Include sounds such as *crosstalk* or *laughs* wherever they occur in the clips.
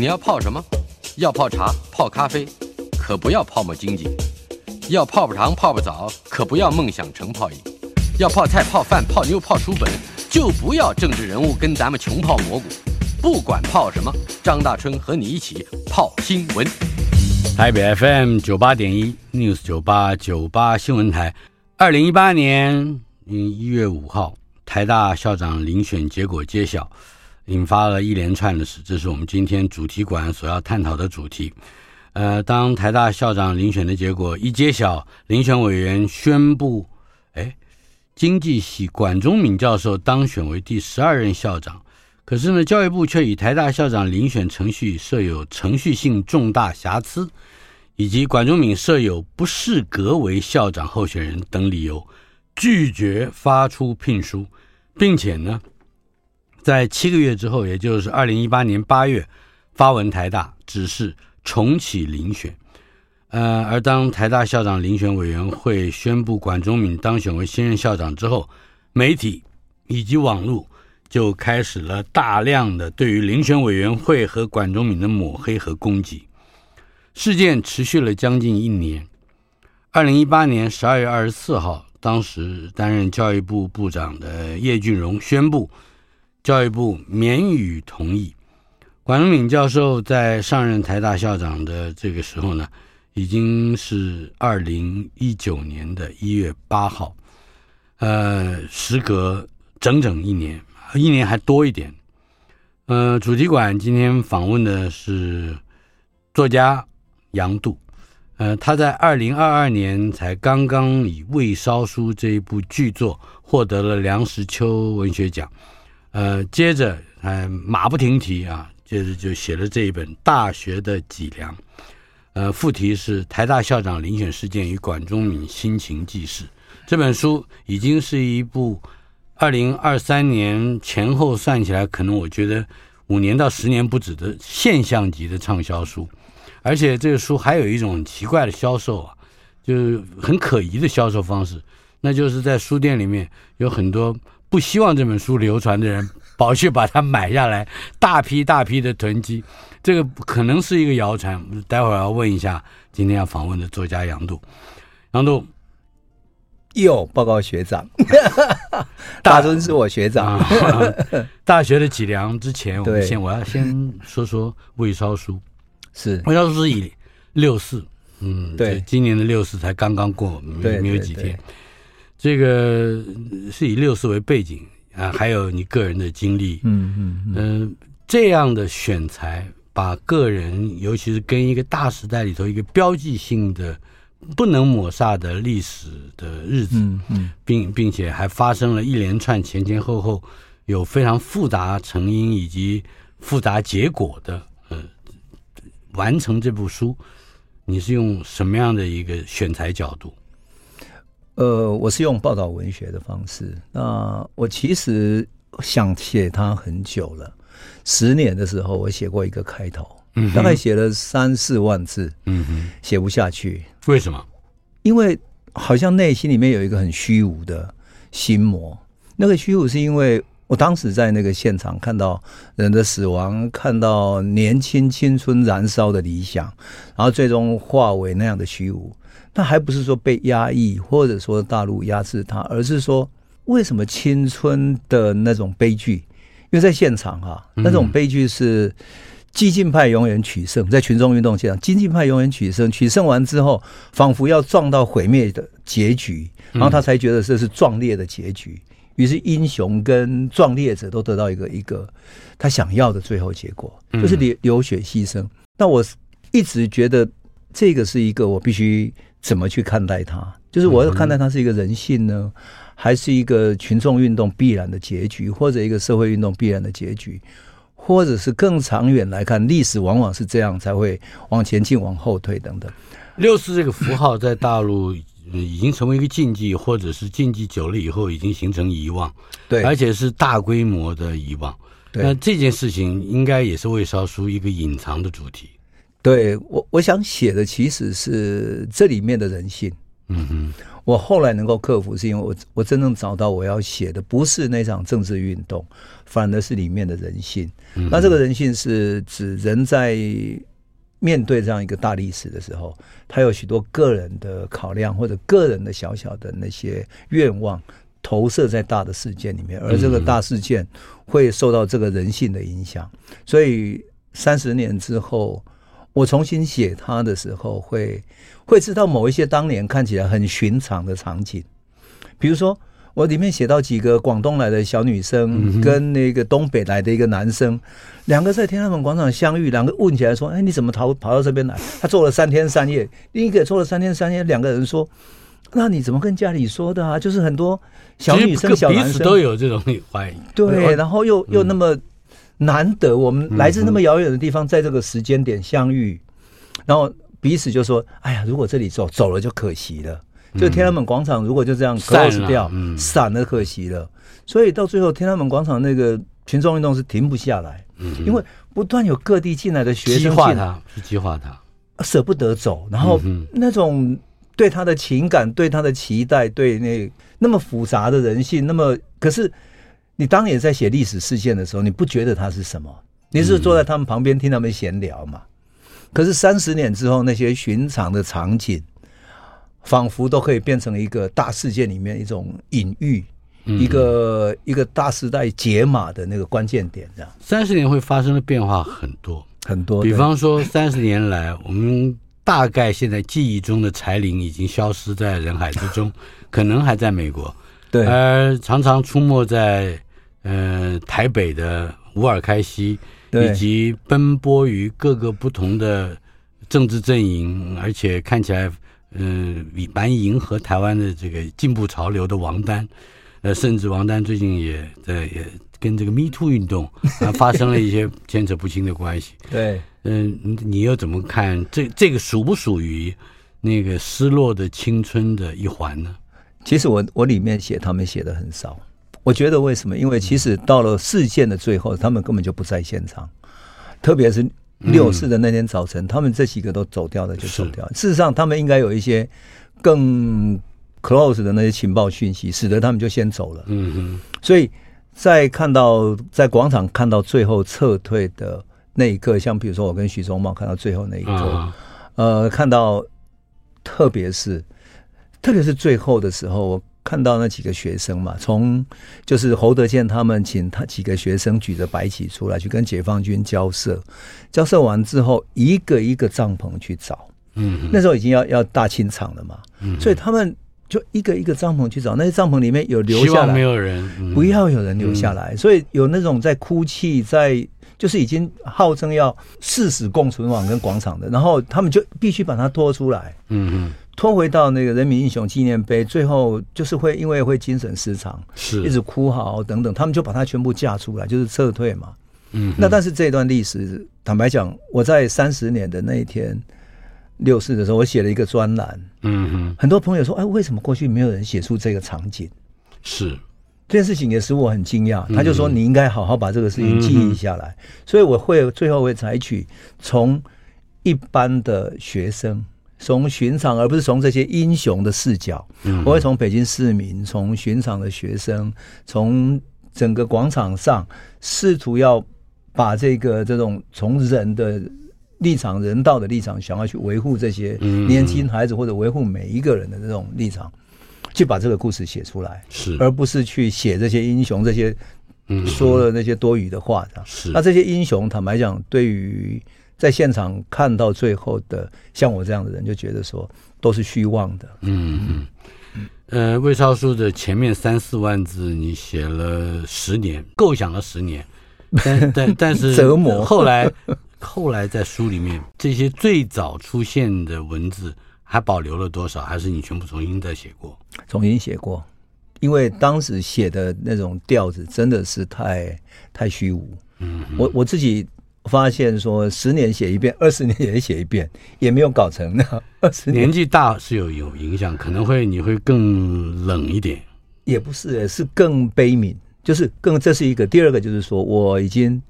你要泡什么？要泡茶、泡咖啡，可不要泡沫经济；要泡泡糖、泡泡澡，可不要梦想成泡影；要泡菜、泡饭、泡妞、泡书本，就不要政治人物跟咱们穷泡蘑菇。不管泡什么，张大春和你一起泡新闻。台北 FM 九八点一 News 九八九八新闻台，二零一八年一月五号，台大校长遴选结果揭晓。引发了一连串的事，这是我们今天主题馆所要探讨的主题。呃，当台大校长遴选的结果一揭晓，遴选委员宣布，哎，经济系管中闵教授当选为第十二任校长。可是呢，教育部却以台大校长遴选程序设有程序性重大瑕疵，以及管中闵设有不适格为校长候选人等理由，拒绝发出聘书，并且呢。在七个月之后，也就是二零一八年八月，发文台大指示重启遴选。呃，而当台大校长遴选委员会宣布管中闵当选为新任校长之后，媒体以及网络就开始了大量的对于遴选委员会和管中闵的抹黑和攻击。事件持续了将近一年。二零一八年十二月二十四号，当时担任教育部部长的叶俊荣宣布。教育部免予同意。管荣敏教授在上任台大校长的这个时候呢，已经是二零一九年的一月八号，呃，时隔整整一年，一年还多一点。呃，主题馆今天访问的是作家杨度，呃，他在二零二二年才刚刚以《未烧书》这一部巨作获得了梁实秋文学奖。呃，接着，呃，马不停蹄啊，接着就写了这一本《大学的脊梁》，呃，副题是《台大校长遴选事件与管中闵心情记事》。这本书已经是一部二零二三年前后算起来，可能我觉得五年到十年不止的现象级的畅销书，而且这个书还有一种奇怪的销售啊，就是很可疑的销售方式，那就是在书店里面有很多。不希望这本书流传的人，跑去把它买下来，大批大批的囤积，这个可能是一个谣传。待会儿要问一下今天要访问的作家杨度，杨度，哟，报告学长，*laughs* 大尊是我学长。啊、*laughs* 大学的脊梁之前，我们先我要先说说魏超书，是。魏超书是以六四，嗯，对，今年的六四才刚刚过，没没有几天。对对对这个是以六四为背景啊，还有你个人的经历，嗯嗯嗯、呃，这样的选材，把个人，尤其是跟一个大时代里头一个标记性的、不能抹煞的历史的日子，嗯嗯、并并且还发生了一连串前前后后有非常复杂成因以及复杂结果的，呃，完成这部书，你是用什么样的一个选材角度？呃，我是用报道文学的方式。那我其实想写它很久了，十年的时候我写过一个开头，嗯，大概写了三四万字，嗯哼，写不下去。为什么？因为好像内心里面有一个很虚无的心魔。那个虚无是因为我当时在那个现场看到人的死亡，看到年轻青春燃烧的理想，然后最终化为那样的虚无。那还不是说被压抑，或者说大陆压制他，而是说为什么青春的那种悲剧？因为在现场哈、啊，那种悲剧是激进派永远取胜，在群众运动现场，激进派永远取胜，取胜完之后，仿佛要撞到毁灭的结局，然后他才觉得这是壮烈的结局。于是英雄跟壮烈者都得到一个一个他想要的最后结果，就是流流血牺牲。那我一直觉得这个是一个我必须。怎么去看待它？就是我要看待它是一个人性呢，还是一个群众运动必然的结局，或者一个社会运动必然的结局，或者是更长远来看，历史往往是这样才会往前进、往后退等等。六四这个符号在大陆已经成为一个禁忌，或者是禁忌久了以后已经形成遗忘，对，而且是大规模的遗忘。那这件事情应该也是魏烧书一个隐藏的主题。对我，我想写的其实是这里面的人性，嗯哼，我后来能够克服，是因为我我真正找到我要写的不是那场政治运动，反而是里面的人性。嗯、那这个人性是指人在面对这样一个大历史的时候，他有许多个人的考量或者个人的小小的那些愿望投射在大的事件里面，而这个大事件会受到这个人性的影响。所以三十年之后，我重新写它的时候，会会知道某一些当年看起来很寻常的场景，比如说我里面写到几个广东来的小女生跟那个东北来的一个男生，两个在天安门广场相遇，两个问起来说：“哎，你怎么逃跑到这边来？”他坐了三天三夜，另一个也坐了三天三夜，两个人说：“那你怎么跟家里说的啊？”就是很多小女生、小男生都有这种怀疑，对，然后又又那么。难得我们来自那么遥远的地方，在这个时间点相遇，然后彼此就说：“哎呀，如果这里走走了就可惜了。就天安门广场如果就这样 close 掉，散了可惜了。所以到最后，天安门广场那个群众运动是停不下来，因为不断有各地进来的学生激化他，是激化他，舍不得走。然后那种对他的情感、对他的期待、对那那么复杂的人性，那么可是。你当年在写历史事件的时候，你不觉得它是什么？你是坐在他们旁边听他们闲聊嘛？可是三十年之后，那些寻常的场景，仿佛都可以变成一个大事件里面一种隐喻，一个一个大时代解码的那个关键点。这样，三十年会发生的变化很多很多。比方说，三十年来，我们大概现在记忆中的柴林已经消失在人海之中，*laughs* 可能还在美国，对，而常常出没在。呃，台北的乌尔开西，以及奔波于各个不同的政治阵营，而且看起来，嗯、呃，蛮迎合台湾的这个进步潮流的王丹，呃，甚至王丹最近也在也跟这个 Me Too 运动啊发生了一些牵扯不清的关系。*laughs* 对，嗯、呃，你又怎么看这这个属不属于那个失落的青春的一环呢？其实我我里面写他们写的很少。我觉得为什么？因为其实到了事件的最后，他们根本就不在现场。特别是六四的那天早晨，他们这几个都走掉了，就走掉。事实上，他们应该有一些更 close 的那些情报讯息，使得他们就先走了。嗯嗯。所以在看到在广场看到最后撤退的那一刻，像比如说我跟徐宗茂看到最后那一刻，呃，看到特别是特别是最后的时候。看到那几个学生嘛，从就是侯德健他们请他几个学生举着白旗出来去跟解放军交涉，交涉完之后一个一个帐篷去找，嗯，那时候已经要要大清场了嘛，嗯，所以他们就一个一个帐篷去找，那些帐篷里面有留下来，没有人，不要有人留下来，所以有那种在哭泣，在就是已经号称要誓死共存亡跟广场的，然后他们就必须把它拖出来，嗯嗯。拖回到那个人民英雄纪念碑，最后就是会因为会精神失常，是一直哭嚎等等，他们就把他全部架出来，就是撤退嘛。嗯，那但是这段历史，坦白讲，我在三十年的那一天六四的时候，我写了一个专栏。嗯哼，很多朋友说，哎，为什么过去没有人写出这个场景？是这件事情也使我很惊讶。他就说，你应该好好把这个事情记忆下来。所以我会最后会采取从一般的学生。从寻常，而不是从这些英雄的视角。我会从北京市民，从寻常的学生，从整个广场上，试图要把这个这种从人的立场、人道的立场，想要去维护这些年轻孩子，或者维护每一个人的这种立场，去把这个故事写出来，是，而不是去写这些英雄这些说了那些多余的话。是，那这些英雄，坦白讲，对于。在现场看到最后的，像我这样的人，就觉得说都是虚妄的。嗯嗯，呃，魏超书的前面三四万字，你写了十年，构想了十年，但 *laughs* 但但是折磨。后来后来在书里面，这些最早出现的文字还保留了多少？还是你全部重新再写过？重新写过，因为当时写的那种调子真的是太太虚无。嗯，我我自己。发现说十年写一遍，二十年也写一遍，也没有搞成那。*laughs* 二十年纪大是有有影响，可能会你会更冷一点。也不是，是更悲悯，就是更这是一个。第二个就是说，我已经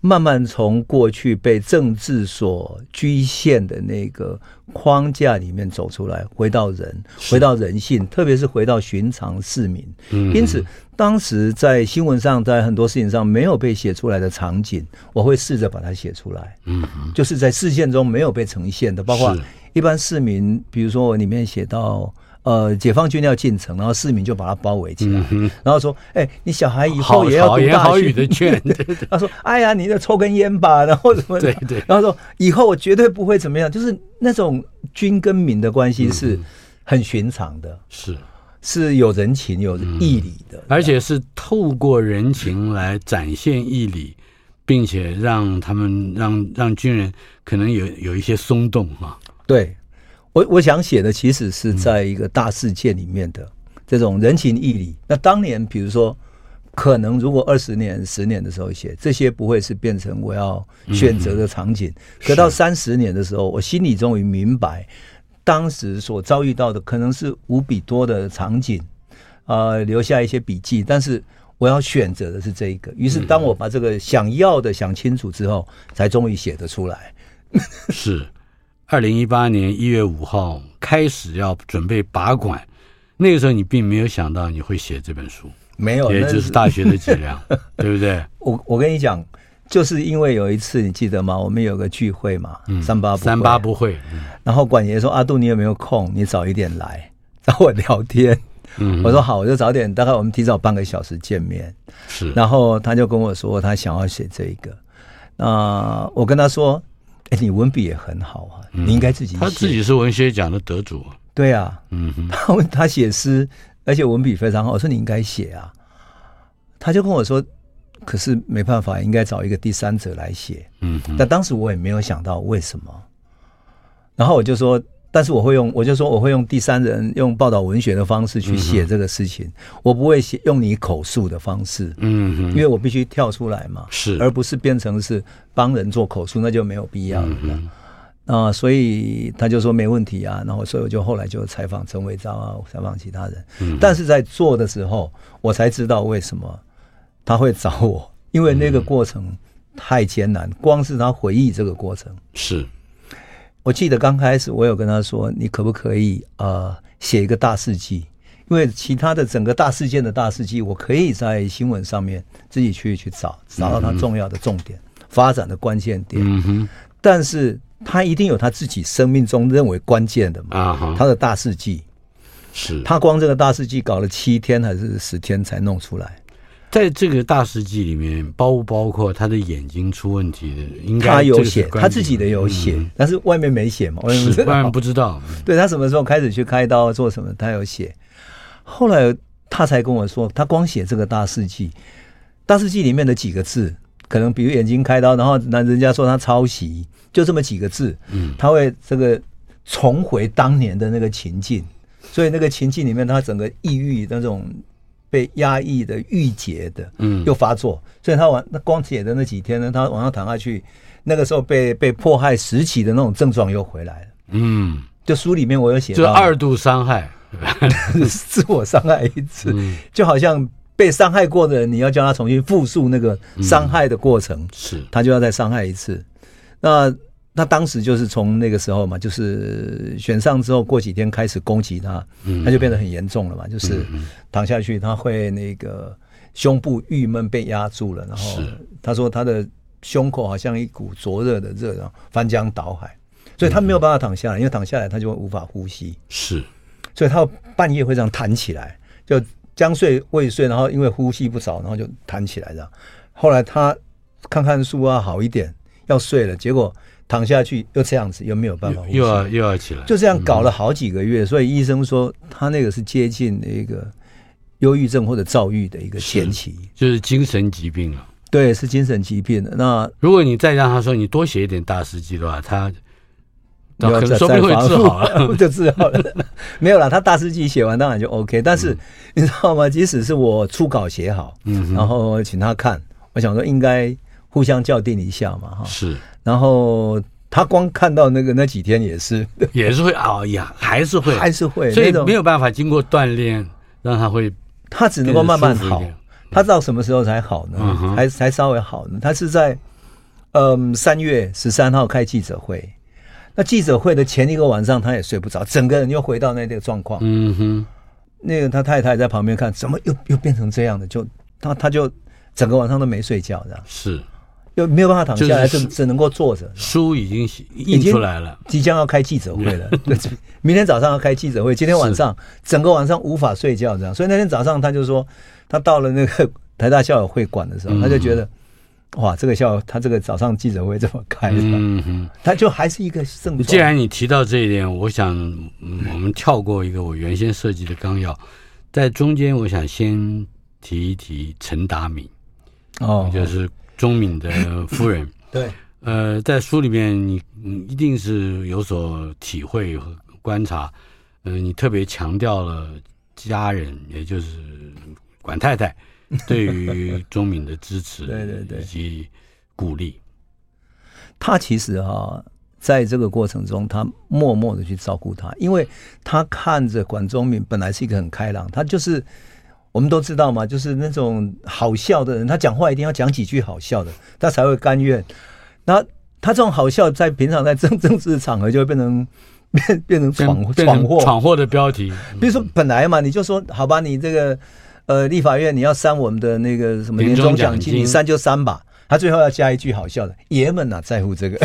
慢慢从过去被政治所局限的那个框架里面走出来，回到人，回到人性，特别是回到寻常市民。嗯，因此，当时在新闻上，在很多事情上没有被写出来的场景，我会试着把它写出来。嗯，就是在事件中没有被呈现的，包括一般市民，比如说我里面写到。呃，解放军要进城，然后市民就把他包围起来，嗯、然后说：“哎、欸，你小孩以后也要读大学。”好言好语的劝，对对对，他说：“哎呀，你得抽根烟吧。”然后什么？对对。然后说：“以后我绝对不会怎么样。”就是那种军跟民的关系是很寻常的，是、嗯、是有人情、有义理的、嗯，而且是透过人情来展现义理，并且让他们让让军人可能有有一些松动哈。对。我我想写的其实是在一个大世界里面的这种人情义理。那当年，比如说，可能如果二十年、十年的时候写这些，不会是变成我要选择的场景。可到三十年的时候，我心里终于明白，当时所遭遇到的可能是无比多的场景，呃，留下一些笔记。但是我要选择的是这一个。于是，当我把这个想要的想清楚之后，才终于写得出来。是。二零一八年一月五号开始要准备拔管，那个时候你并没有想到你会写这本书，没有，也就是大学的脊梁，*laughs* 对不对？我我跟你讲，就是因为有一次你记得吗？我们有个聚会嘛，嗯、三八三八不会，嗯、然后管爷说：“阿杜，你有没有空？你早一点来找我聊天。嗯”我说：“好，我就早点，大概我们提早半个小时见面。”是，然后他就跟我说他想要写这个，那我跟他说。哎，你文笔也很好啊，嗯、你应该自己写。他自己是文学奖的得主。对啊，嗯哼，*laughs* 他他写诗，而且文笔非常好，我说你应该写啊。他就跟我说，可是没办法，应该找一个第三者来写。嗯哼，但当时我也没有想到为什么。然后我就说。但是我会用，我就说我会用第三人用报道文学的方式去写这个事情，嗯、我不会写用你口述的方式，嗯哼，因为我必须跳出来嘛，是，而不是变成是帮人做口述，那就没有必要了。啊、所以他就说没问题啊，然后所以我就后来就采访陈伟章啊，采访其他人，嗯，但是在做的时候，我才知道为什么他会找我，因为那个过程太艰难，光是他回忆这个过程是。我记得刚开始我有跟他说，你可不可以呃写一个大事记？因为其他的整个大事件的大事记，我可以在新闻上面自己去去找，找到它重要的重点、发展的关键点。但是他一定有他自己生命中认为关键的嘛？他的大事记是他光这个大事记搞了七天还是十天才弄出来。在这个大事记里面，包不包括他的眼睛出问题的？应该他有写，他自己的有写，嗯、但是外面没写嘛，外面不知道。外面不知道。*laughs* 对，他什么时候开始去开刀做什么，他有写。后来他才跟我说，他光写这个大事记，大事记里面的几个字，可能比如眼睛开刀，然后那人家说他抄袭，就这么几个字，嗯，他会这个重回当年的那个情境，所以那个情境里面，他整个抑郁那种。被压抑的、郁结的，嗯，又发作，所以他晚那光写的那几天呢，他晚上躺下去，那个时候被被迫害时期的那种症状又回来了，嗯，就书里面我有写到，就二度伤害，*laughs* 自我伤害一次，嗯，就好像被伤害过的人，你要叫他重新复述那个伤害的过程，是，他就要再伤害一次，那。他当时就是从那个时候嘛，就是选上之后过几天开始攻击他，他就变得很严重了嘛，就是躺下去他会那个胸部郁闷被压住了，然后他说他的胸口好像一股灼热的热，然后翻江倒海，所以他没有办法躺下来，因为躺下来他就会无法呼吸，是，所以他半夜会这样弹起来，就将睡未睡，然后因为呼吸不着，然后就弹起来这样。后来他看看书啊，好一点，要睡了，结果。躺下去又这样子，又没有办法呼吸，又要又要起来，就这样搞了好几个月。嗯、所以医生说他那个是接近那个忧郁症或者躁郁的一个前期，就是精神疾病了。对，是精神疾病的。那如果你再让他说你多写一点大事记的话，他可能说不定会治好了，*laughs* 就治好了。没有了，他大师级写完当然就 OK。但是、嗯、你知道吗？即使是我初稿写好，嗯，然后请他看，我想说应该互相校订一下嘛，哈，是。然后他光看到那个那几天也是 *laughs* 也是会熬夜，还是会还是会，所以没有办法经过锻炼让他会，他只能够慢慢好。他到什么时候才好呢？还才稍微好呢？他是在嗯，三月十三号开记者会，那记者会的前一个晚上他也睡不着，整个人又回到那个状况。嗯哼，那个他太太在旁边看，怎么又又变成这样的？就他他就整个晚上都没睡觉，这样是。又没有办法躺下来，只只能够坐着。书已经印出来了，即将要开记者会了。*laughs* 对，明天早上要开记者会，今天晚上整个晚上无法睡觉，这样。所以那天早上他就说，他到了那个台大校友会馆的时候，他就觉得，哇，这个笑他这个早上记者会这么开，嗯哼，他就还是一个盛。既然你提到这一点，我想我们跳过一个我原先设计的纲要，在中间我想先提一提陈达敏，哦，就是。钟敏的夫人，*laughs* 对，呃，在书里面你你一定是有所体会和观察，嗯、呃，你特别强调了家人，也就是管太太 *laughs* 对于钟敏的支持，对对对，以及鼓励。他其实哈，在这个过程中，他默默的去照顾他，因为他看着管中敏本来是一个很开朗，他就是。我们都知道嘛，就是那种好笑的人，他讲话一定要讲几句好笑的，他才会甘愿。那他这种好笑，在平常在政政治的场合，*laughs* 就会变成变变成闯闯祸闯祸的标题。比如说本来嘛，你就说好吧，你这个呃立法院你要删我们的那个什么年终奖金，你删就删吧。他最后要加一句好笑的，爷们哪在乎这个？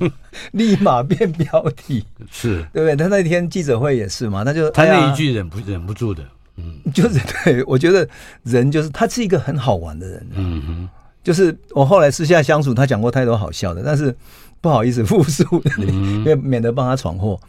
*laughs* 立马变标题，*laughs* 是对不对？他那天记者会也是嘛，他就他那一句忍不忍不住的。嗯，*laughs* 就是对，我觉得人就是他是一个很好玩的人。嗯哼，就是我后来私下相处，他讲过太多好笑的，但是不好意思复述，因为免得帮他闯祸。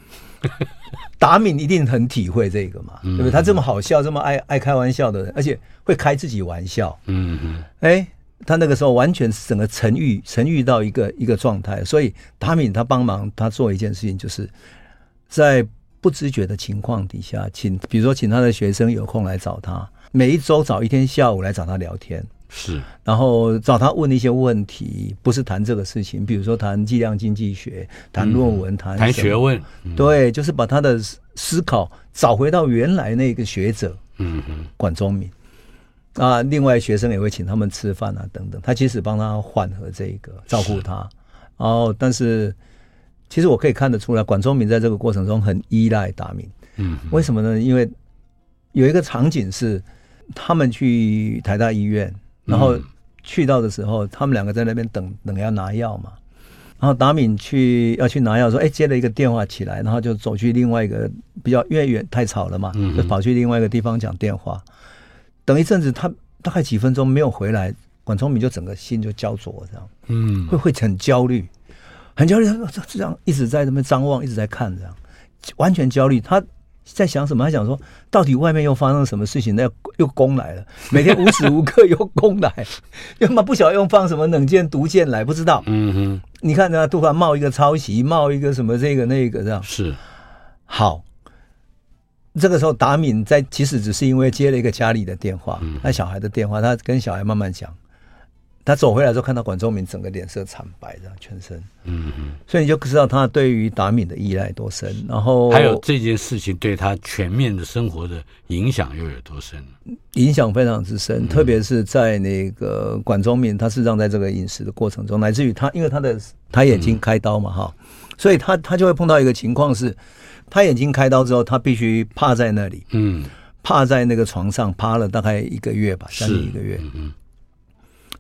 达敏一定很体会这个嘛，对不对？他这么好笑，这么爱爱开玩笑的人，而且会开自己玩笑。嗯嗯，哎，他那个时候完全是整个沉郁沉郁到一个一个状态，所以达敏他帮忙他做一件事情，就是在。不自觉的情况底下，请比如说请他的学生有空来找他，每一周找一天下午来找他聊天，是，然后找他问一些问题，不是谈这个事情，比如说谈计量经济学、谈论文、谈谈学问，对，就是把他的思考找回到原来那个学者，嗯嗯，管中敏啊，另外学生也会请他们吃饭啊等等，他其实帮他缓和这个照顾他，然后但是。其实我可以看得出来，管中敏在这个过程中很依赖达明。嗯，为什么呢？因为有一个场景是他们去台大医院，然后去到的时候，他们两个在那边等等要拿药嘛。然后达敏去要去拿药，说：“哎，接了一个电话起来，然后就走去另外一个比较因为远太吵了嘛，就跑去另外一个地方讲电话。等一阵子，他大概几分钟没有回来，管中敏就整个心就焦灼，这样，嗯，会会很焦虑。”很焦虑，他这样一直在那边张望，一直在看，这样完全焦虑。他在想什么？他想说，到底外面又发生什么事情？那又攻来了，每天无时无刻又攻来，*laughs* 要么不晓得用放什么冷箭、毒箭来，不知道。嗯哼，你看他突然冒一个抄袭，冒一个什么这个那个这样。是好，这个时候达敏在其实只是因为接了一个家里的电话，那、嗯、小孩的电话，他跟小孩慢慢讲。他走回来之后，看到管仲明整个脸色惨白，这样全身，嗯嗯，所以你就知道他对于达敏的依赖多深。然后还有这件事情对他全面的生活的影响又有多深？影响非常之深，特别是在那个管仲明，他事实上在这个饮食的过程中，乃至于他因为他的他眼睛开刀嘛，哈，所以他他就会碰到一个情况是，他眼睛开刀之后，他必须趴在那里，嗯，趴在那个床上趴了大概一个月吧，将近一个月，嗯。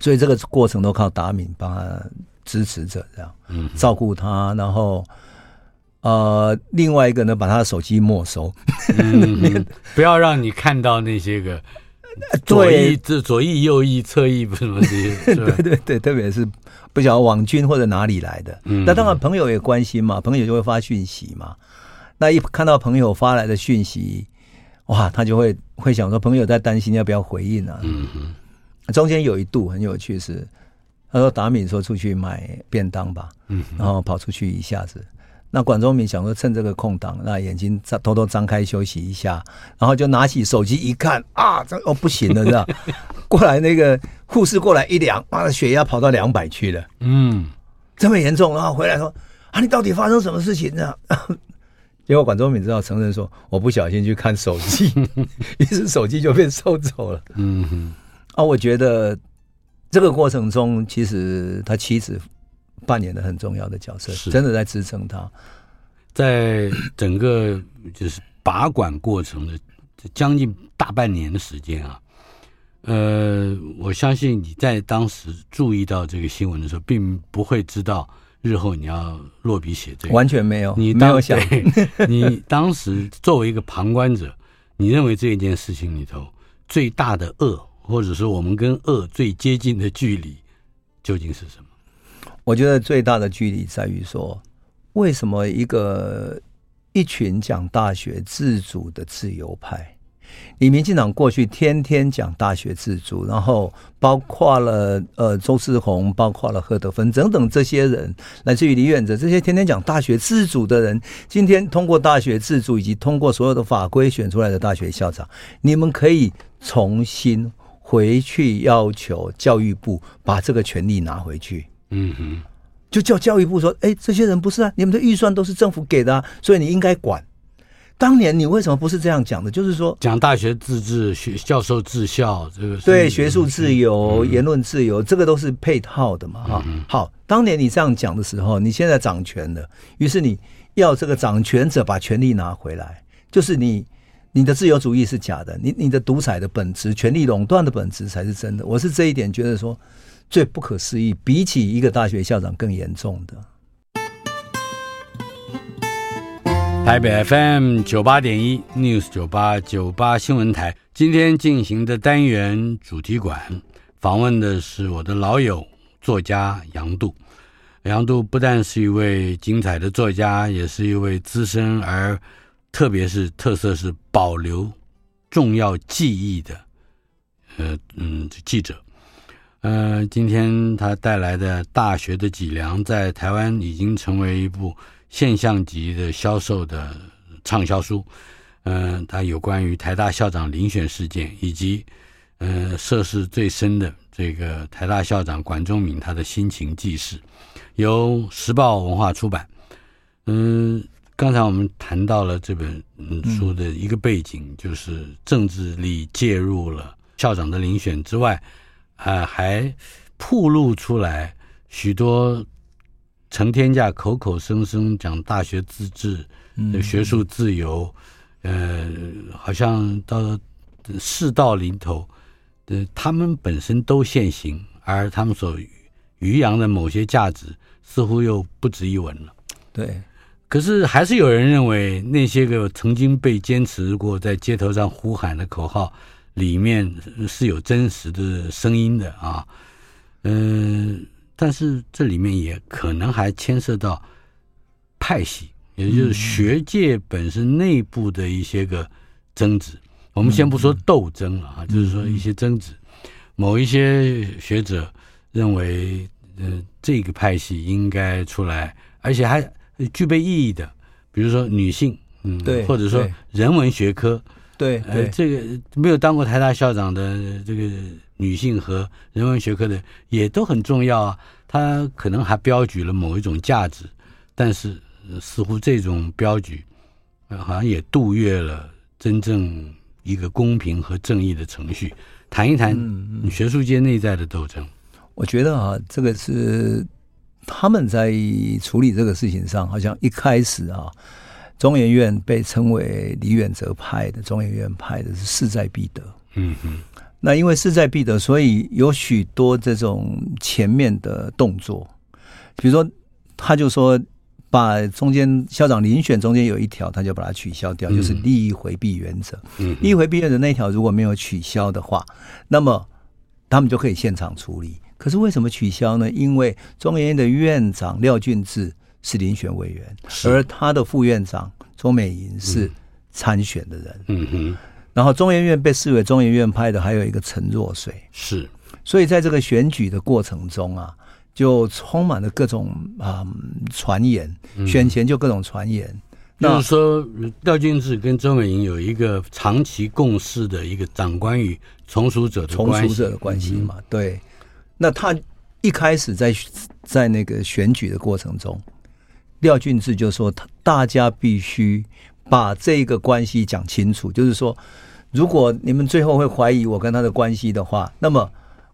所以这个过程都靠达敏帮他支持着，这样，嗯，照顾他，然后，呃，另外一个呢，把他的手机没收，嗯、*laughs* 不要让你看到那些个 *laughs* 左翼、这左翼、右翼、侧翼什么这些，*laughs* 对对对，特别是不晓得网军或者哪里来的，嗯，那当然朋友也关心嘛，朋友就会发讯息嘛，那一看到朋友发来的讯息，哇，他就会会想说，朋友在担心要不要回应啊，嗯中间有一度很有趣是，他说达敏说出去买便当吧，嗯，然后跑出去一下子，那管中敏想说趁这个空档，那眼睛张偷偷张开休息一下，然后就拿起手机一看啊，这哦不行了，这样 *laughs* 过来那个护士过来一量，妈的血压跑到两百去了，嗯，这么严重，然后回来说啊，你到底发生什么事情呢？*laughs* 结果管中敏知道承认说我不小心去看手机，*laughs* 于是手机就被收走了，嗯哼。啊，我觉得这个过程中，其实他妻子扮演的很重要的角色，是真的在支撑他。在整个就是把管过程的将近大半年的时间啊，呃，我相信你在当时注意到这个新闻的时候，并不会知道日后你要落笔写这个，完全没有，你没有想，你当时作为一个旁观者，你认为这一件事情里头最大的恶，或者说我们跟恶最接近的距离，究竟是什么？我觉得最大的距离在于说，为什么一个一群讲大学自主的自由派，你民进党过去天天讲大学自主，然后包括了呃周世宏，包括了贺德芬等等这些人，来自于李远哲这些天天讲大学自主的人，今天通过大学自主以及通过所有的法规选出来的大学校长，你们可以重新回去要求教育部把这个权利拿回去。嗯哼，就叫教育部说：“哎，这些人不是啊，你们的预算都是政府给的啊，所以你应该管。当年你为什么不是这样讲的？就是说，讲大学自治、学教授治校，这个对学术自由、言论自由，这个都是配套的嘛。哈，好，当年你这样讲的时候，你现在掌权了，于是你要这个掌权者把权力拿回来，就是你你的自由主义是假的，你你的独裁的本质、权力垄断的本质才是真的。我是这一点觉得说。”最不可思议，比起一个大学校长更严重的。台北 FM 九八点一 News 九八九八新闻台，今天进行的单元主题馆访问的是我的老友作家杨度。杨度不但是一位精彩的作家，也是一位资深而特别是特色是保留重要记忆的呃嗯记者。呃，今天他带来的《大学的脊梁》在台湾已经成为一部现象级的销售的畅销书。呃，他有关于台大校长遴选事件，以及呃涉世最深的这个台大校长管中闵他的心情记事，由时报文化出版。嗯、刚才我们谈到了这本书的一个背景，嗯、就是政治力介入了校长的遴选之外。啊，还暴露出来许多成天价、口口声声讲大学自治、嗯学术自由，呃，好像到事到临头，呃，他们本身都现行，而他们所宣扬的某些价值似乎又不值一文了。对，可是还是有人认为那些个曾经被坚持过在街头上呼喊的口号。里面是有真实的声音的啊，嗯、呃，但是这里面也可能还牵涉到派系，也就是学界本身内部的一些个争执。我们先不说斗争了啊，就是说一些争执。某一些学者认为，呃，这个派系应该出来，而且还具备意义的，比如说女性，嗯，对，或者说人文学科。对，对呃，这个没有当过台大校长的这个女性和人文学科的也都很重要啊。她可能还标举了某一种价值，但是，呃，似乎这种标举，呃，好像也度越了真正一个公平和正义的程序。谈一谈学术界内在的斗争。嗯，我觉得啊，这个是他们在处理这个事情上，好像一开始啊。中研院被称为李远哲派的，中研院派的是势在必得。嗯嗯，那因为势在必得，所以有许多这种前面的动作，比如说，他就说把中间校长遴选中间有一条，他就把它取消掉，就是利益回避原则。嗯，利益回避原则那条如果没有取消的话，那么他们就可以现场处理。可是为什么取消呢？因为中研院的院长廖俊志。是遴选委员，而他的副院长钟美莹是参选的人。嗯哼，然后中研院被视为中研院派的还有一个陈若水。是，所以在这个选举的过程中啊，就充满了各种啊传言，选前就各种传言。就是说，廖俊志跟周美莹有一个长期共事的一个长官与从属者的从属者的关系嘛？对。那他一开始在在那个选举的过程中。廖俊志就说：“他大家必须把这个关系讲清楚。就是说，如果你们最后会怀疑我跟他的关系的话，那么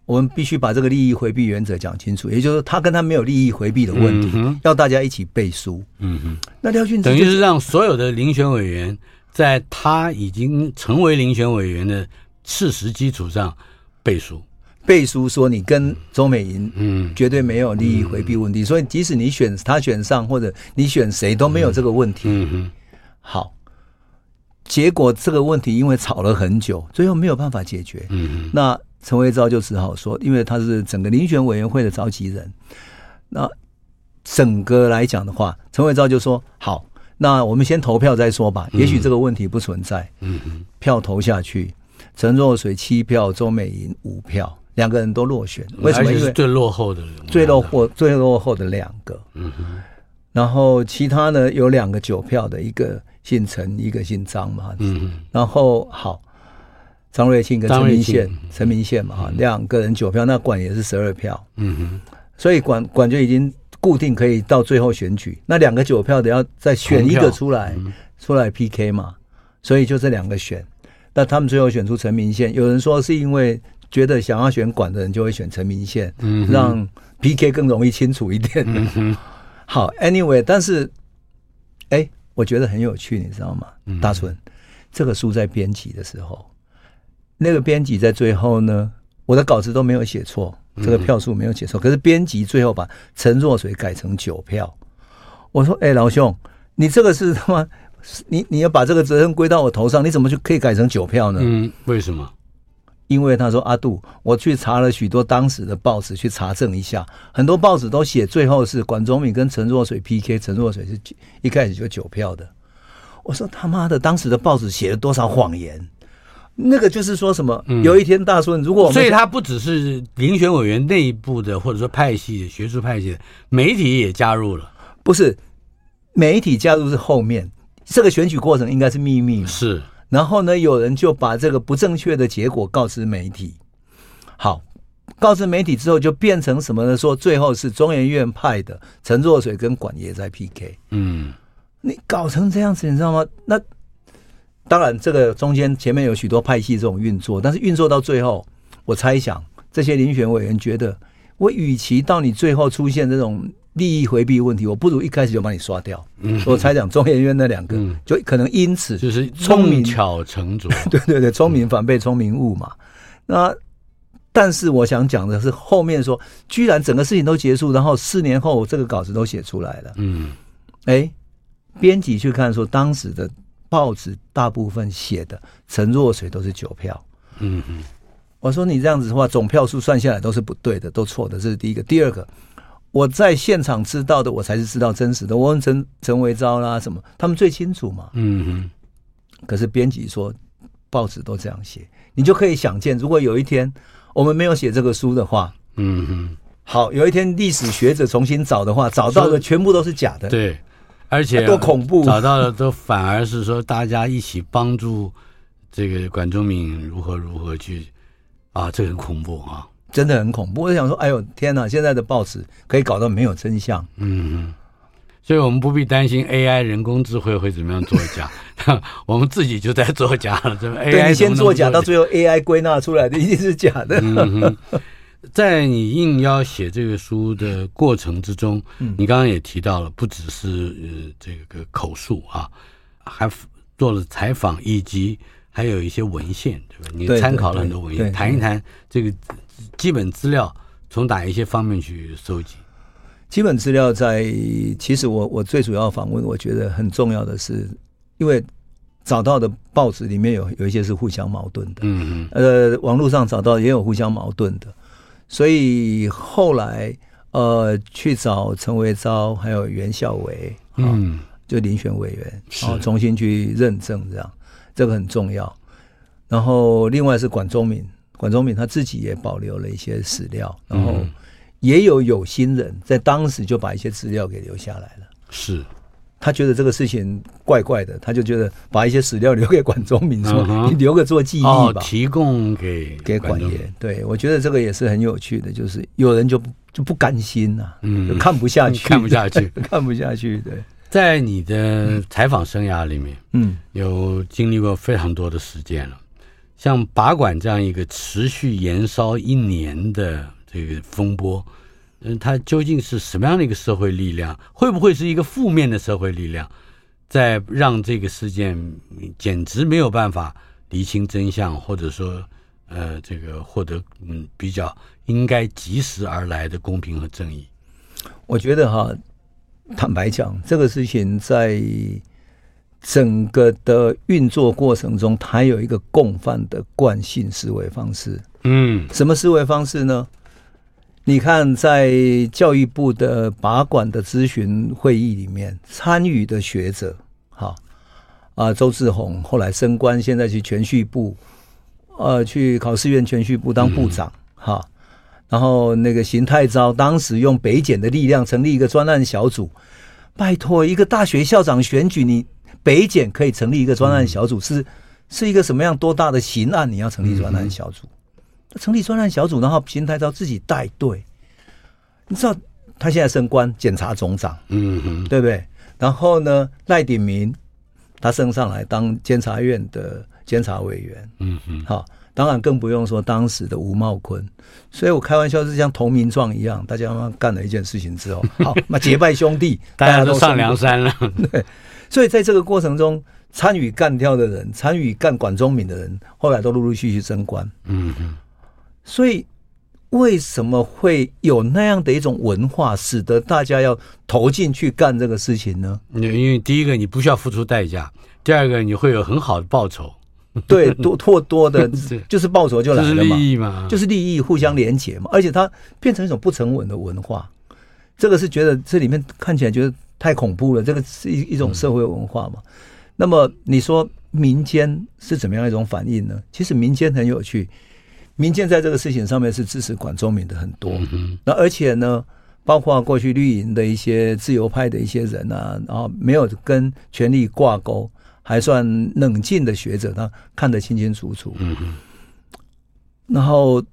我们必须把这个利益回避原则讲清楚，也就是说，他跟他没有利益回避的问题，嗯、要大家一起背书。嗯哼，那廖俊等于是让所有的遴选委员在他已经成为遴选委员的事实基础上背书，背书说你跟周美银嗯绝对没有利益回避问题，嗯、所以即使你选他选上或者你选谁都没有这个问题。嗯嗯，好，结果这个问题因为吵了很久，最后没有办法解决。嗯哼，那。陈维昭就只好说，因为他是整个遴选委员会的召集人，那整个来讲的话，陈维昭就说：“好，那我们先投票再说吧，也许这个问题不存在。”嗯嗯，票投下去，陈若水七票，周美银五票，两个人都落选。为什么？因为最落后的，最落后、最落后的两个。嗯哼，然后其他呢，有两个九票的，一个姓陈，一个姓张嘛。嗯哼，然后好。张瑞庆跟陈明宪，陈明宪嘛，哈，两个人九票，那管也是十二票，嗯哼，所以管管就已经固定可以到最后选举，那两个九票的要再选一个出来，出来 PK 嘛，所以就这两个选，那他们最后选出陈明宪，有人说是因为觉得想要选管的人就会选陈明宪，嗯，让 PK 更容易清楚一点，嗯，好，Anyway，但是，哎，我觉得很有趣，你知道吗？大春，这个书在编辑的时候。那个编辑在最后呢，我的稿子都没有写错，这个票数没有写错，可是编辑最后把陈若水改成九票。我说：“哎，老兄，你这个是他妈，你你要把这个责任归到我头上，你怎么就可以改成九票呢？”嗯，为什么？因为他说：“阿杜，我去查了许多当时的报纸，去查证一下，很多报纸都写最后是管中敏跟陈若水 PK，陈若水是一开始就九票的。”我说：“他妈的，当时的报纸写了多少谎言？”那个就是说什么？有一天大孙，如果我们所以他不只是遴选委员内部的，或者说派系的学术派系的媒体也加入了。不是媒体加入是后面，这个选举过程应该是秘密。是，然后呢，有人就把这个不正确的结果告知媒体。好，告知媒体之后，就变成什么呢？说最后是中研院派的陈若水跟管爷在 PK。嗯，你搞成这样子，你知道吗？那。当然，这个中间前面有许多派系这种运作，但是运作到最后，我猜想这些遴选委员觉得，我与其到你最后出现这种利益回避问题，我不如一开始就把你刷掉。嗯，我猜想中研院那两个就可能因此就是聪明巧成拙。*laughs* 对对对，聪明反被聪明误嘛。那但是我想讲的是后面说，居然整个事情都结束，然后四年后这个稿子都写出来了。嗯，哎，编辑去看说当时的。报纸大部分写的陈若水都是九票，嗯嗯，我说你这样子的话，总票数算下来都是不对的，都错的，这是第一个。第二个，我在现场知道的，我才是知道真实的。我问陈陈维昭啦什么，他们最清楚嘛，嗯哼。可是编辑说报纸都这样写，你就可以想见，如果有一天我们没有写这个书的话，嗯哼，好，有一天历史学者重新找的话，找到的全部都是假的，对。而且多恐怖！找到的都反而是说，大家一起帮助这个管仲敏如何如何去啊，这很恐怖啊，真的很恐怖。我想说，哎呦天哪！现在的报纸可以搞到没有真相，嗯，所以我们不必担心 AI 人工智慧会怎么样作假，*laughs* 我们自己就在作假了。这 AI 你先作假，到最后 AI 归纳出来的一定是假的。嗯在你应邀写这个书的过程之中，嗯、你刚刚也提到了，不只是呃这个口述啊，还做了采访，以及还有一些文献，对吧？你参考了很多文献，谈一谈这个基本资料从哪一些方面去收集？基本资料在，其实我我最主要访问，我觉得很重要的是，因为找到的报纸里面有有一些是互相矛盾的，嗯嗯，呃，网络上找到也有互相矛盾的。所以后来，呃，去找陈维昭还有袁孝维，嗯，就遴选委员，然后重新去认证，这样这个很重要。然后另外是管中闵，管中闵他自己也保留了一些史料，然后也有有心人在当时就把一些资料给留下来了，是。他觉得这个事情怪怪的，他就觉得把一些史料留给管中闵，说、uh. 你留个做记忆吧，哦、提供给给管爷。对，我觉得这个也是很有趣的，就是有人就就不甘心呐、啊，嗯，就看不下去，看不下去，*laughs* 看不下去。对，在你的采访生涯里面，嗯，有经历过非常多的时间了。像拔管这样一个持续延烧一年的这个风波，嗯，它究竟是什么样的一个社会力量？会不会是一个负面的社会力量，在让这个事件简直没有办法厘清真相，或者说，呃，这个获得嗯比较应该及时而来的公平和正义？我觉得哈，坦白讲，这个事情在。整个的运作过程中，它有一个共犯的惯性思维方式。嗯，什么思维方式呢？你看，在教育部的把管的咨询会议里面，参与的学者，哈啊，周志宏后来升官，现在去全序部，呃，去考试院全序部当部长，哈。然后那个邢太昭当时用北检的力量成立一个专案小组，拜托一个大学校长选举你。北检可以成立一个专案小组，是是一个什么样多大的刑案？你要成立专案小组，成立专案小组，然后平台要自己带队。你知道他现在升官检察总长，嗯嗯，对不对？然后呢，赖鼎铭他升上来当监察院的监察委员，嗯嗯，好，当然更不用说当时的吴茂坤。所以我开玩笑是像投名状一样，大家干了一件事情之后，好，*laughs* 那结拜兄弟，*laughs* 大家都上梁山了，对。所以在这个过程中，参与干掉的人，参与干管中闵的人，后来都陆陆续续升官。嗯嗯。所以为什么会有那样的一种文化，使得大家要投进去干这个事情呢？因为第一个你不需要付出代价，第二个你会有很好的报酬。*laughs* 对，多或多的，*laughs* 就是报酬就来了嘛。就是利益嘛，就是利益互相连结嘛。而且它变成一种不成文的文化，这个是觉得这里面看起来觉得。太恐怖了，这个是一一种社会文化嘛。嗯、那么你说民间是怎么样一种反应呢？其实民间很有趣，民间在这个事情上面是支持管中民的很多。嗯、那而且呢，包括过去绿营的一些自由派的一些人啊，然后没有跟权力挂钩，还算冷静的学者，他看得清清楚楚。嗯、哼然后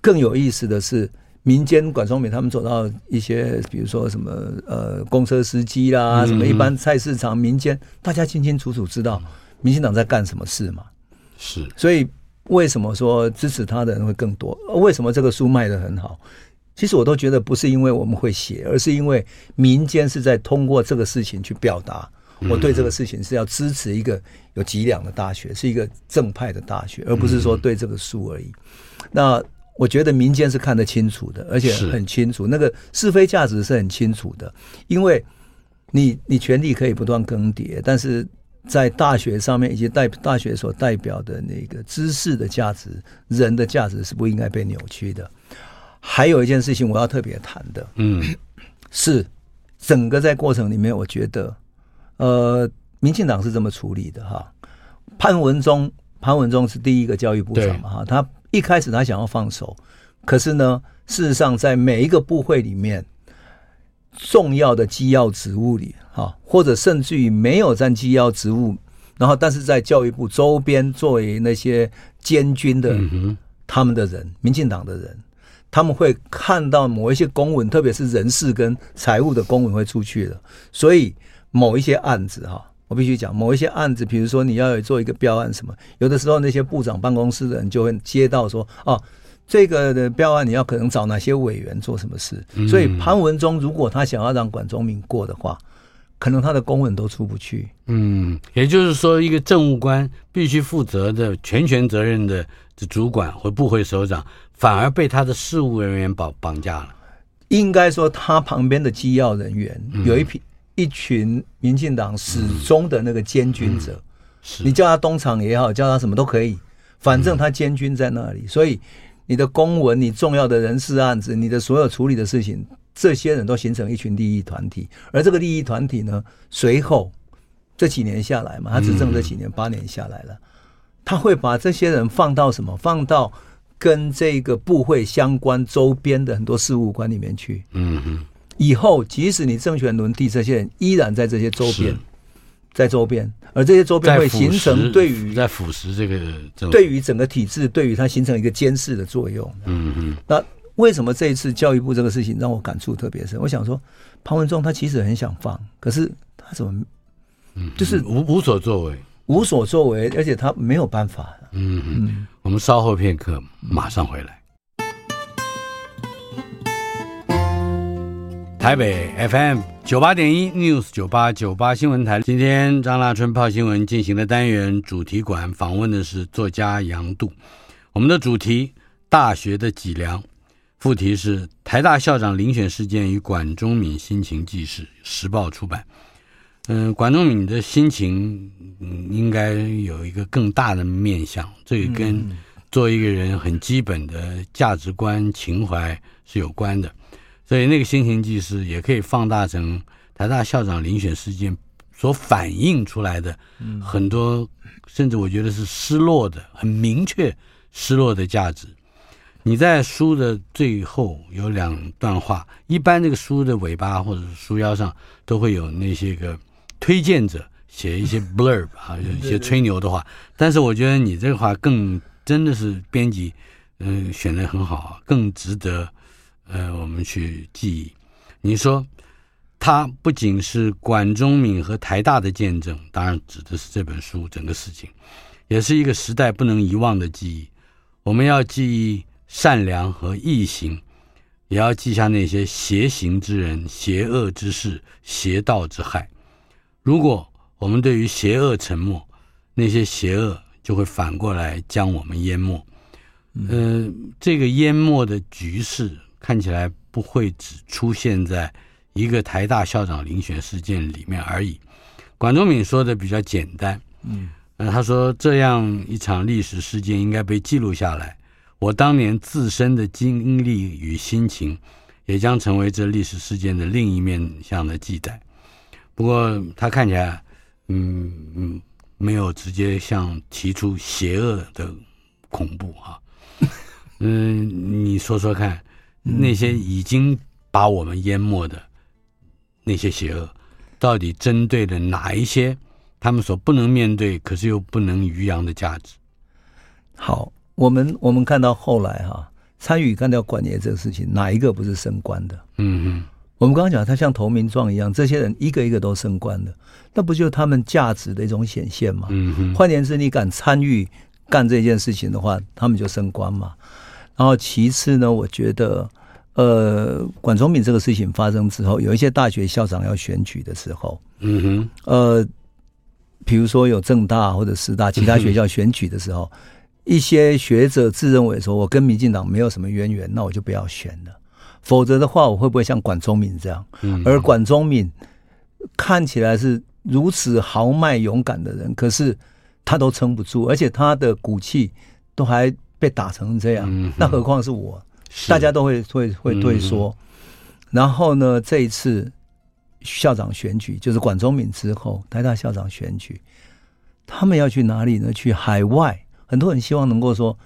更有意思的是。民间管中闵他们走到一些，比如说什么呃，公车司机啦，什么一般菜市场，民间大家清清楚楚知道民进党在干什么事嘛。是，所以为什么说支持他的人会更多？为什么这个书卖得很好？其实我都觉得不是因为我们会写，而是因为民间是在通过这个事情去表达，我对这个事情是要支持一个有脊梁的大学，是一个正派的大学，而不是说对这个书而已。那。我觉得民间是看得清楚的，而且很清楚那个是非价值是很清楚的，因为你你权力可以不断更迭，但是在大学上面以及代大学所代表的那个知识的价值、人的价值是不应该被扭曲的。还有一件事情我要特别谈的，嗯，是整个在过程里面，我觉得呃，民进党是这么处理的哈。潘文忠，潘文忠是第一个教育部长嘛哈，他。一开始他想要放手，可是呢，事实上在每一个部会里面，重要的机要职务里，哈，或者甚至于没有占机要职务，然后但是在教育部周边作为那些监军的他们的人，民进党的人，他们会看到某一些公文，特别是人事跟财务的公文会出去的，所以某一些案子哈。我必须讲，某一些案子，比如说你要有做一个标案什么，有的时候那些部长办公室的人就会接到说，哦，这个的标案你要可能找哪些委员做什么事。所以潘文忠如果他想要让管中明过的话，可能他的公文都出不去。嗯，也就是说，一个政务官必须负责的全权责任的主管或部会首长，反而被他的事务人员绑绑架了。应该说，他旁边的机要人员有一批。一群民进党始终的那个监军者，嗯嗯、你叫他东厂也好，叫他什么都可以，反正他监军在那里。嗯、所以你的公文、你重要的人事案子、你的所有处理的事情，这些人都形成一群利益团体。而这个利益团体呢，随后这几年下来嘛，他执政这几年八年下来了，他会把这些人放到什么？放到跟这个部会相关周边的很多事务官里面去。嗯嗯。以后，即使你政权轮替，这些人依然在这些周边，在周边，而这些周边会形成对于在腐蚀这个，对于整个体制，对于它形成一个监视的作用。嗯嗯。那为什么这一次教育部这个事情让我感触特别深？我想说，潘文忠他其实很想放，可是他怎么，就是无无所作为，无所作为，而且他没有办法。嗯嗯，我们稍后片刻，马上回来。台北 FM 九八点一 News 九八九八新闻台，今天张大春泡新闻进行的单元主题馆访问的是作家杨度。我们的主题：大学的脊梁，副题是台大校长遴选事件与管中敏心情记事，时报出版。嗯、呃，管中敏的心情，嗯，应该有一个更大的面向，这个跟做一个人很基本的价值观、情怀是有关的。所以那个心情记事也可以放大成台大校长遴选事件所反映出来的很多，甚至我觉得是失落的、很明确失落的价值。你在书的最后有两段话，一般这个书的尾巴或者是书腰上都会有那些个推荐者写一些 *laughs* blurb 啊，有一些吹牛的话。但是我觉得你这个话更真的是编辑嗯选的很好，更值得。呃，我们去记忆。你说，他不仅是管中敏和台大的见证，当然指的是这本书整个事情，也是一个时代不能遗忘的记忆。我们要记忆善良和义行，也要记下那些邪行之人、邪恶之事、邪道之害。如果我们对于邪恶沉默，那些邪恶就会反过来将我们淹没。嗯、呃，这个淹没的局势。看起来不会只出现在一个台大校长遴选事件里面而已。管中敏说的比较简单，嗯，他说这样一场历史事件应该被记录下来，我当年自身的经历与心情，也将成为这历史事件的另一面向的记载。不过他看起来，嗯嗯，没有直接向提出邪恶的恐怖、啊，嗯，你说说看。那些已经把我们淹没的那些邪恶，到底针对了哪一些他们所不能面对，可是又不能逾扬的价值？好，我们我们看到后来哈、啊，参与干掉管爷这个事情，哪一个不是升官的？嗯嗯，我们刚刚讲他像投名状一样，这些人一个一个都升官的，那不就是他们价值的一种显现吗？嗯哼，换言之，你敢参与干这件事情的话，他们就升官嘛。然后其次呢，我觉得，呃，管中敏这个事情发生之后，有一些大学校长要选举的时候，嗯哼，呃，比如说有政大或者师大其他学校选举的时候，嗯、一些学者自认为说，我跟民进党没有什么渊源，那我就不要选了。否则的话，我会不会像管中敏这样？嗯、而管中敏看起来是如此豪迈勇敢的人，可是他都撑不住，而且他的骨气都还。被打成这样，嗯、那何况是我？是大家都会会会对说。嗯、然后呢，这一次校长选举就是管中敏之后，台大校长选举，他们要去哪里呢？去海外。很多人希望能够说，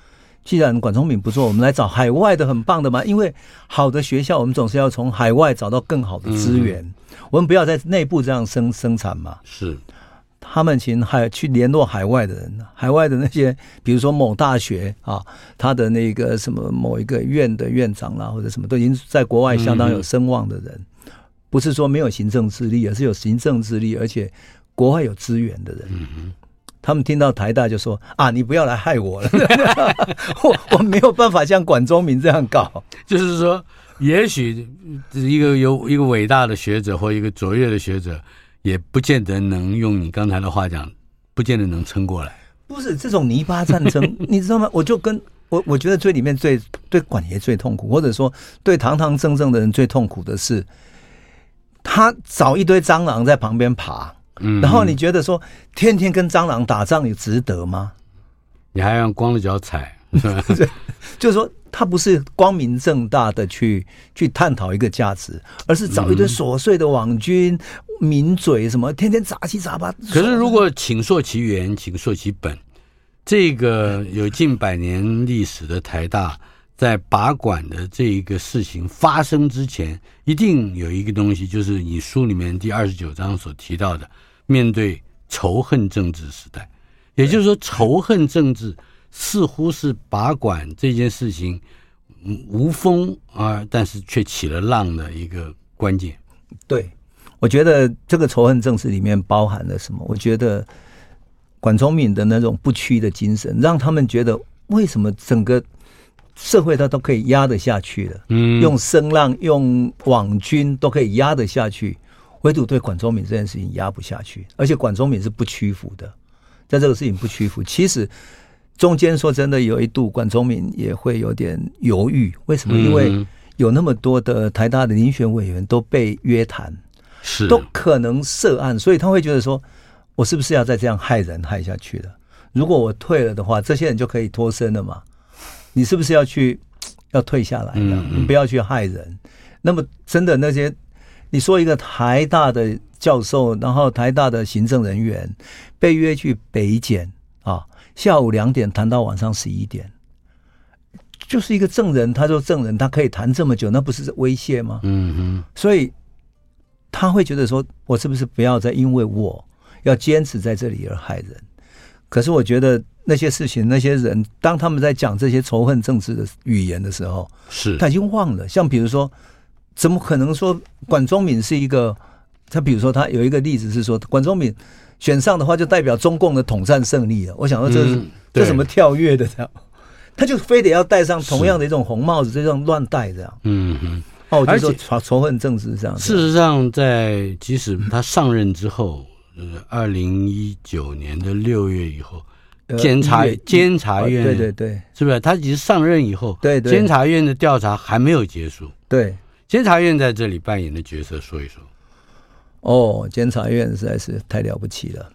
既然管中敏不做，我们来找海外的很棒的嘛。因为好的学校，我们总是要从海外找到更好的资源。嗯、我们不要在内部这样生生产嘛。是。他们其实还去联络海外的人，海外的那些，比如说某大学啊，他的那个什么某一个院的院长啦，或者什么，都已经在国外相当有声望的人，嗯、不是说没有行政智力，而是有行政智力，而且国外有资源的人。嗯、哼他们听到台大就说啊，你不要来害我了，*laughs* 我我没有办法像管中明这样搞。就是说，也许一个有一个伟大的学者或一个卓越的学者。也不见得能用你刚才的话讲，不见得能撑过来。不是这种泥巴战争，*laughs* 你知道吗？我就跟我我觉得最里面最对管爷最痛苦，或者说对堂堂正正的人最痛苦的是，他找一堆蟑螂在旁边爬，嗯，然后你觉得说天天跟蟑螂打仗，你值得吗？你还要光着脚踩，*laughs* 就是说他不是光明正大的去去探讨一个价值，而是找一堆琐碎的网军。嗯嘴什么，天天杂七杂八。可是，如果请溯其源，请溯其本，这个有近百年历史的台大，在拔管的这一个事情发生之前，一定有一个东西，就是你书里面第二十九章所提到的，面对仇恨政治时代，也就是说，仇恨政治似乎是拔管这件事情无风啊，但是却起了浪的一个关键。对。我觉得这个仇恨政治里面包含了什么？我觉得管中敏的那种不屈的精神，让他们觉得为什么整个社会他都可以压得下去了，嗯，用声浪、用网军都可以压得下去，唯独对管中敏这件事情压不下去，而且管中敏是不屈服的，在这个事情不屈服。其实中间说真的，有一度管中闵也会有点犹豫，为什么？因为有那么多的台大的遴选委员都被约谈，是都可能涉案，所以他会觉得说，我是不是要再这样害人害下去了？如果我退了的话，这些人就可以脱身了嘛？你是不是要去 *tsk* 要退下来的？你不要去害人。那么真的那些，你说一个台大的教授，然后台大的行政人员被约去北检啊，下午两点谈到晚上十一点。就是一个证人，他说证人他可以谈这么久，那不是威胁吗？嗯哼，所以他会觉得说，我是不是不要再因为我要坚持在这里而害人？可是我觉得那些事情，那些人，当他们在讲这些仇恨政治的语言的时候，是他已经忘了。像比如说，怎么可能说管中敏是一个？他比如说，他有一个例子是说，管中闵选上的话，就代表中共的统战胜利了。我想说，这是、嗯、这什么跳跃的这样？*laughs* 他就非得要戴上同样的一种红帽子，这种乱戴这样。嗯嗯。哦，我就说仇仇恨政治这样。事实上，在即使他上任之后，呃，二零一九年的六月以后，监察监察院，对对对，是不是？他其实上任以后，对对，监察院的调查还没有结束。对，监察院在这里扮演的角色，说一说。哦，监察院实在是太了不起了。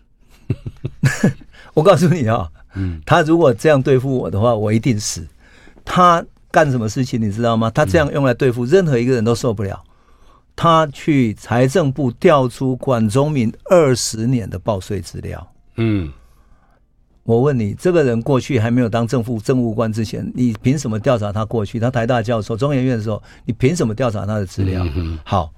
*laughs* 我告诉你啊。嗯，他如果这样对付我的话，我一定死。他干什么事情你知道吗？他这样用来对付任何一个人都受不了。他去财政部调出管中闵二十年的报税资料。嗯，我问你，这个人过去还没有当政府政务官之前，你凭什么调查他过去？他台大教授、中研院的时候，你凭什么调查他的资料？嗯好，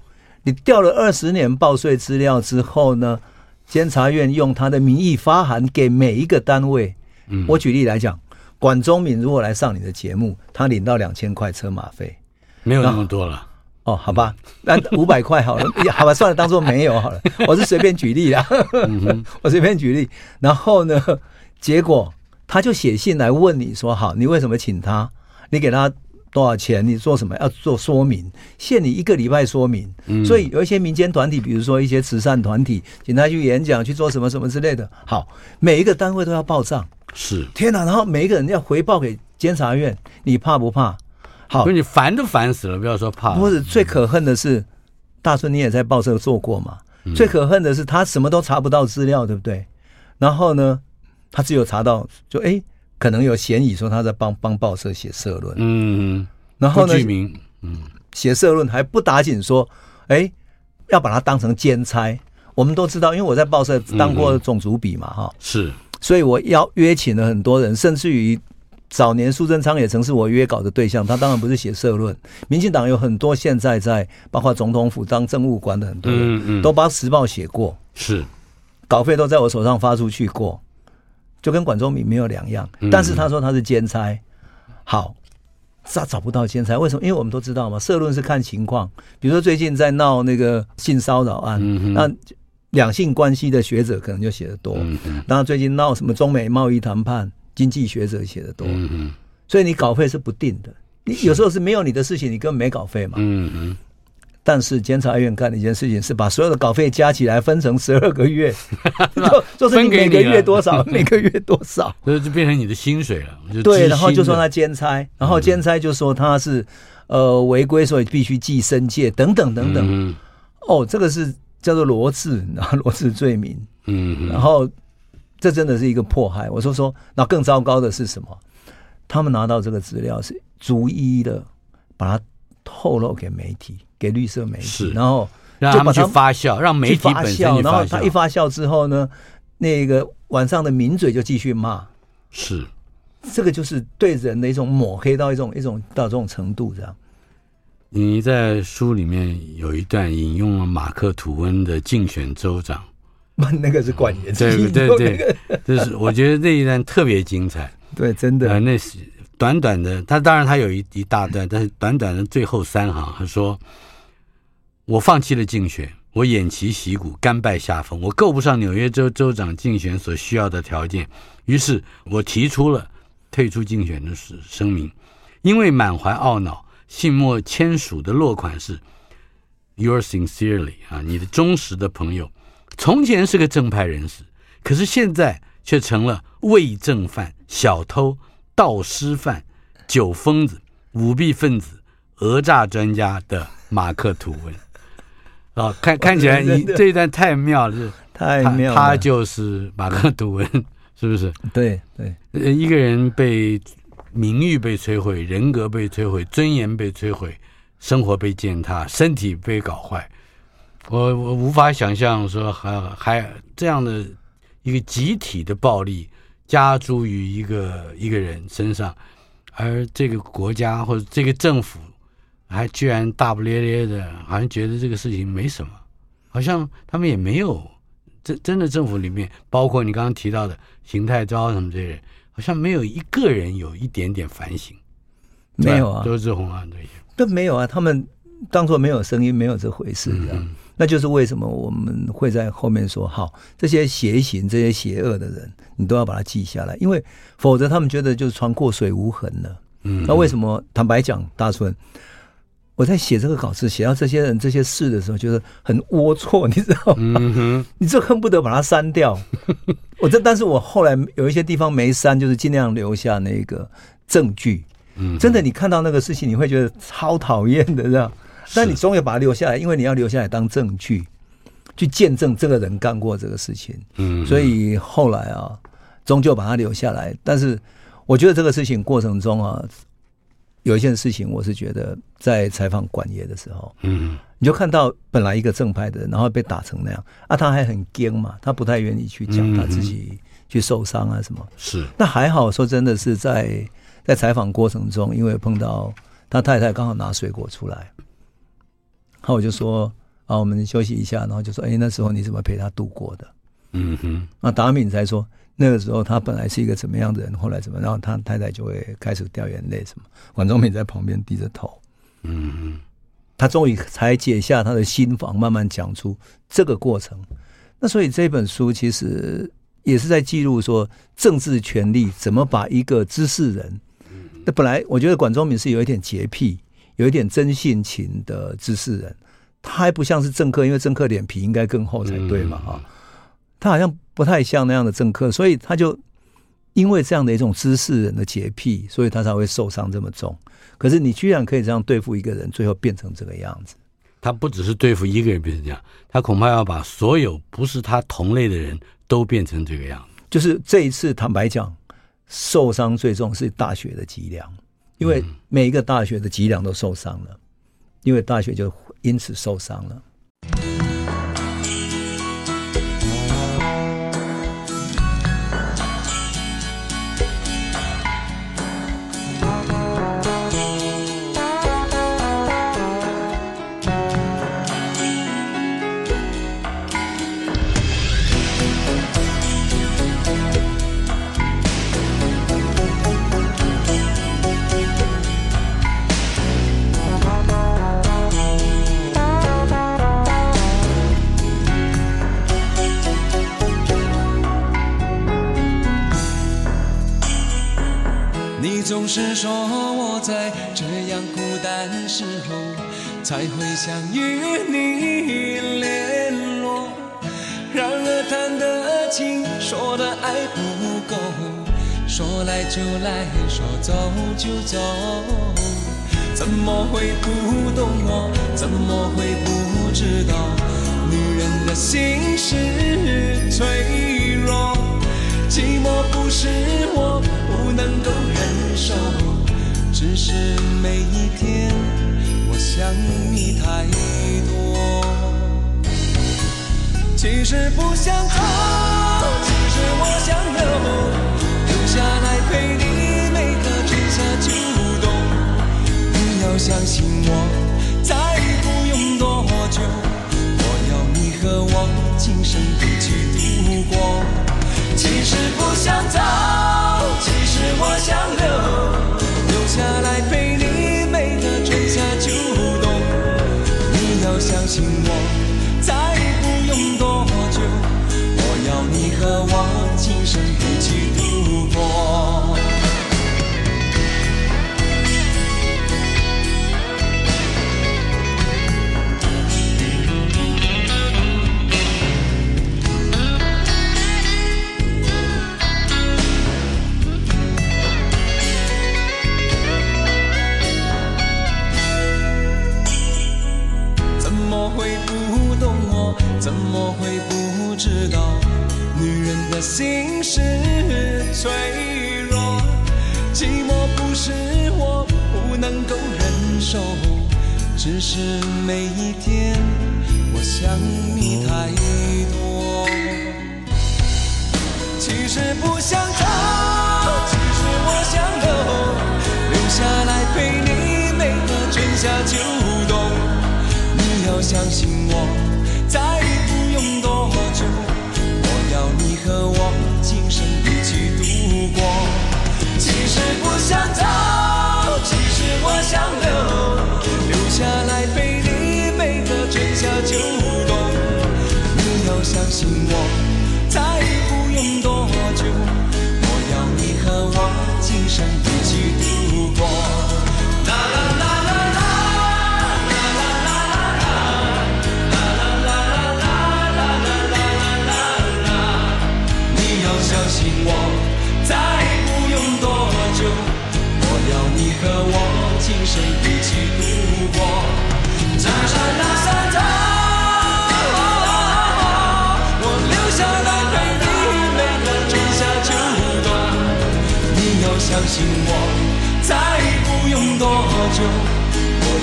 你调了二十年报税资料之后呢？监察院用他的名义发函给每一个单位。我举例来讲，管中敏如果来上你的节目，他领到两千块车马费，没有那么多了。哦，好吧，那五百块好了，*laughs* 好吧，算了，当做没有好了。我是随便举例啦，*laughs* 我随便举例。然后呢，结果他就写信来问你说：“好，你为什么请他？你给他多少钱？你做什么？要做说明，限你一个礼拜说明。所以有一些民间团体，比如说一些慈善团体，请他去演讲，去做什么什么之类的。好，每一个单位都要报账。”是天哪！然后每一个人要回报给监察院，你怕不怕？好，你烦都烦死了，不要说怕。不是最可恨的是，大春你也在报社做过嘛？嗯、最可恨的是他什么都查不到资料，对不对？然后呢，他只有查到就哎，可能有嫌疑说他在帮帮报社写社论。嗯，然后呢，嗯，写社论还不打紧说，哎，要把它当成兼差。我们都知道，因为我在报社当过总主笔嘛，哈、嗯，是。所以我要约请了很多人，甚至于早年苏贞昌也曾是我约稿的对象。他当然不是写社论，民进党有很多现在在包括总统府当政务官的很多人，都帮时报写过，是稿费都在我手上发出去过，就跟管中闵没有两样。但是他说他是兼差，好，找找不到兼差，为什么？因为我们都知道嘛，社论是看情况，比如说最近在闹那个性骚扰案，那。两性关系的学者可能就写的多，然后最近闹什么中美贸易谈判，经济学者写的多，所以你稿费是不定的，你有时候是没有你的事情，你根本没稿费嘛。嗯嗯。但是监察院干的一件事情是把所有的稿费加起来分成十二个月，*laughs* 就就是你每个月多少，每个月多少，*laughs* 所以就变成你的薪水了。对，然后就说他兼差，然后兼差就说他是呃违规，所以必须记申诫等等等等。哦，这个是。叫做罗治，然后罗治罪名，嗯，然后这真的是一个迫害。我说说，那更糟糕的是什么？他们拿到这个资料是逐一的把它透露给媒体，给绿色媒体，是。然后让他们去发酵，让媒体发酵。然后他一发酵之后呢，那个晚上的名嘴就继续骂，是。这个就是对人的一种抹黑到一种一种到这种程度，这样。你在书里面有一段引用了马克吐温的竞选州长，*laughs* 那个是管言，*laughs* 对对对，*laughs* 就是我觉得这一段特别精彩，对，真的，呃，那是短短的，他当然他有一一大段，但是短短的最后三行，他说：“我放弃了竞选，我偃旗息鼓，甘拜下风，我够不上纽约州州长竞选所需要的条件，于是我提出了退出竞选的声明。因为满怀懊恼，信末签署的落款是 “Yours sincerely” 啊，你的忠实的朋友。从前是个正派人士，可是现在却成了伪正犯、小偷、盗尸犯、酒疯子、舞弊分子、讹诈专家的马克·吐温。哦，看看起来 *laughs* 你这一段太妙了，是太妙了。他就是马克·吐温，是不是？*laughs* 对对，一个人被名誉被摧毁，人格被摧毁，尊严被摧毁，生活被践踏，身体被搞坏。我我无法想象说还还这样的一个集体的暴力加诸于一个一个人身上，而这个国家或者这个政府。还居然大不咧咧的，好像觉得这个事情没什么，好像他们也没有真真的政府里面，包括你刚刚提到的邢太昭什么这些人，好像没有一个人有一点点反省。没有啊，周志宏啊这些，都没有啊，他们当作没有声音，没有这回事的。嗯、那就是为什么我们会在后面说，好，这些邪行、这些邪恶的人，你都要把它记下来，因为否则他们觉得就是船过水无痕了。嗯，那为什么？坦白讲，大春。我在写这个稿子，写到这些人、这些事的时候，就是很龌龊，*laughs* 你知道吗？嗯、你这恨不得把它删掉。*laughs* 我这，但是我后来有一些地方没删，就是尽量留下那个证据。嗯，真的，你看到那个事情，你会觉得超讨厌的，这样。但你终于把它留下来，因为你要留下来当证据，去见证这个人干过这个事情。嗯，所以后来啊，终究把它留下来。但是，我觉得这个事情过程中啊。有一件事情，我是觉得在采访管爷的时候，嗯，你就看到本来一个正派的人，然后被打成那样啊，他还很惊嘛，他不太愿意去讲他自己去受伤啊什么。是，那还好，说真的是在在采访过程中，因为碰到他太太刚好拿水果出来，然后我就说啊，我们休息一下，然后就说，哎，那时候你怎么陪他度过的？嗯哼，那达敏才说。那个时候他本来是一个怎么样的人，后来怎么，然后他太太就会开始掉眼泪什么。管中闵在旁边低着头，嗯，他终于才解下他的心防，慢慢讲出这个过程。那所以这本书其实也是在记录说政治权力怎么把一个知识人，那本来我觉得管中闵是有一点洁癖，有一点真性情的知识人，他还不像是政客，因为政客脸皮应该更厚才对嘛，哈。他好像不太像那样的政客，所以他就因为这样的一种知识人的洁癖，所以他才会受伤这么重。可是你居然可以这样对付一个人，最后变成这个样子。他不只是对付一个人变成这样，他恐怕要把所有不是他同类的人都变成这个样子。就是这一次，坦白讲，受伤最重是大学的脊梁，因为每一个大学的脊梁都受伤了，因为大学就因此受伤了。才会想与你联络。然而谈的情，说的爱不够，说来就来，说走就走，怎么会不懂我？怎么会不知道？女人的心是脆弱，寂寞不是我不能够忍受，只是每一天想你太多。其实不想走，其实我想留，留下来陪你每个春夏秋冬。你要相信我，再不用多久，我要你和我今生一起度过。其实不想走。其实我想留，留下来陪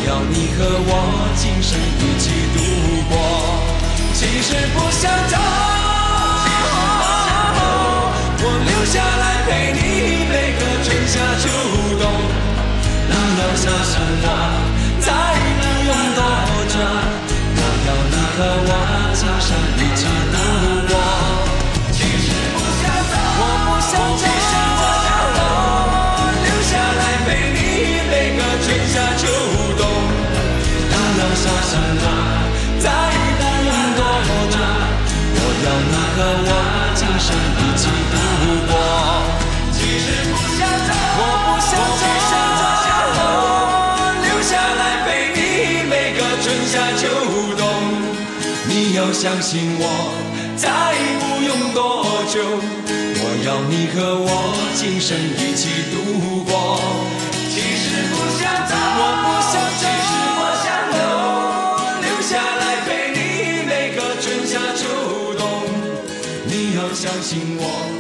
要你和我今生一起度过，其实不想走，我留下来陪你每个春夏秋冬，啦啦啦啦啦，再拥抱着。我？要你和我今生一起度过。相信，再不用多久，我要你和我今生一起度过。其实不想再，我不想，留下来陪你每个春夏秋冬。你要相信我，再不用多久，我要你和我今生一起度过。其实不想走，我不想走。紧握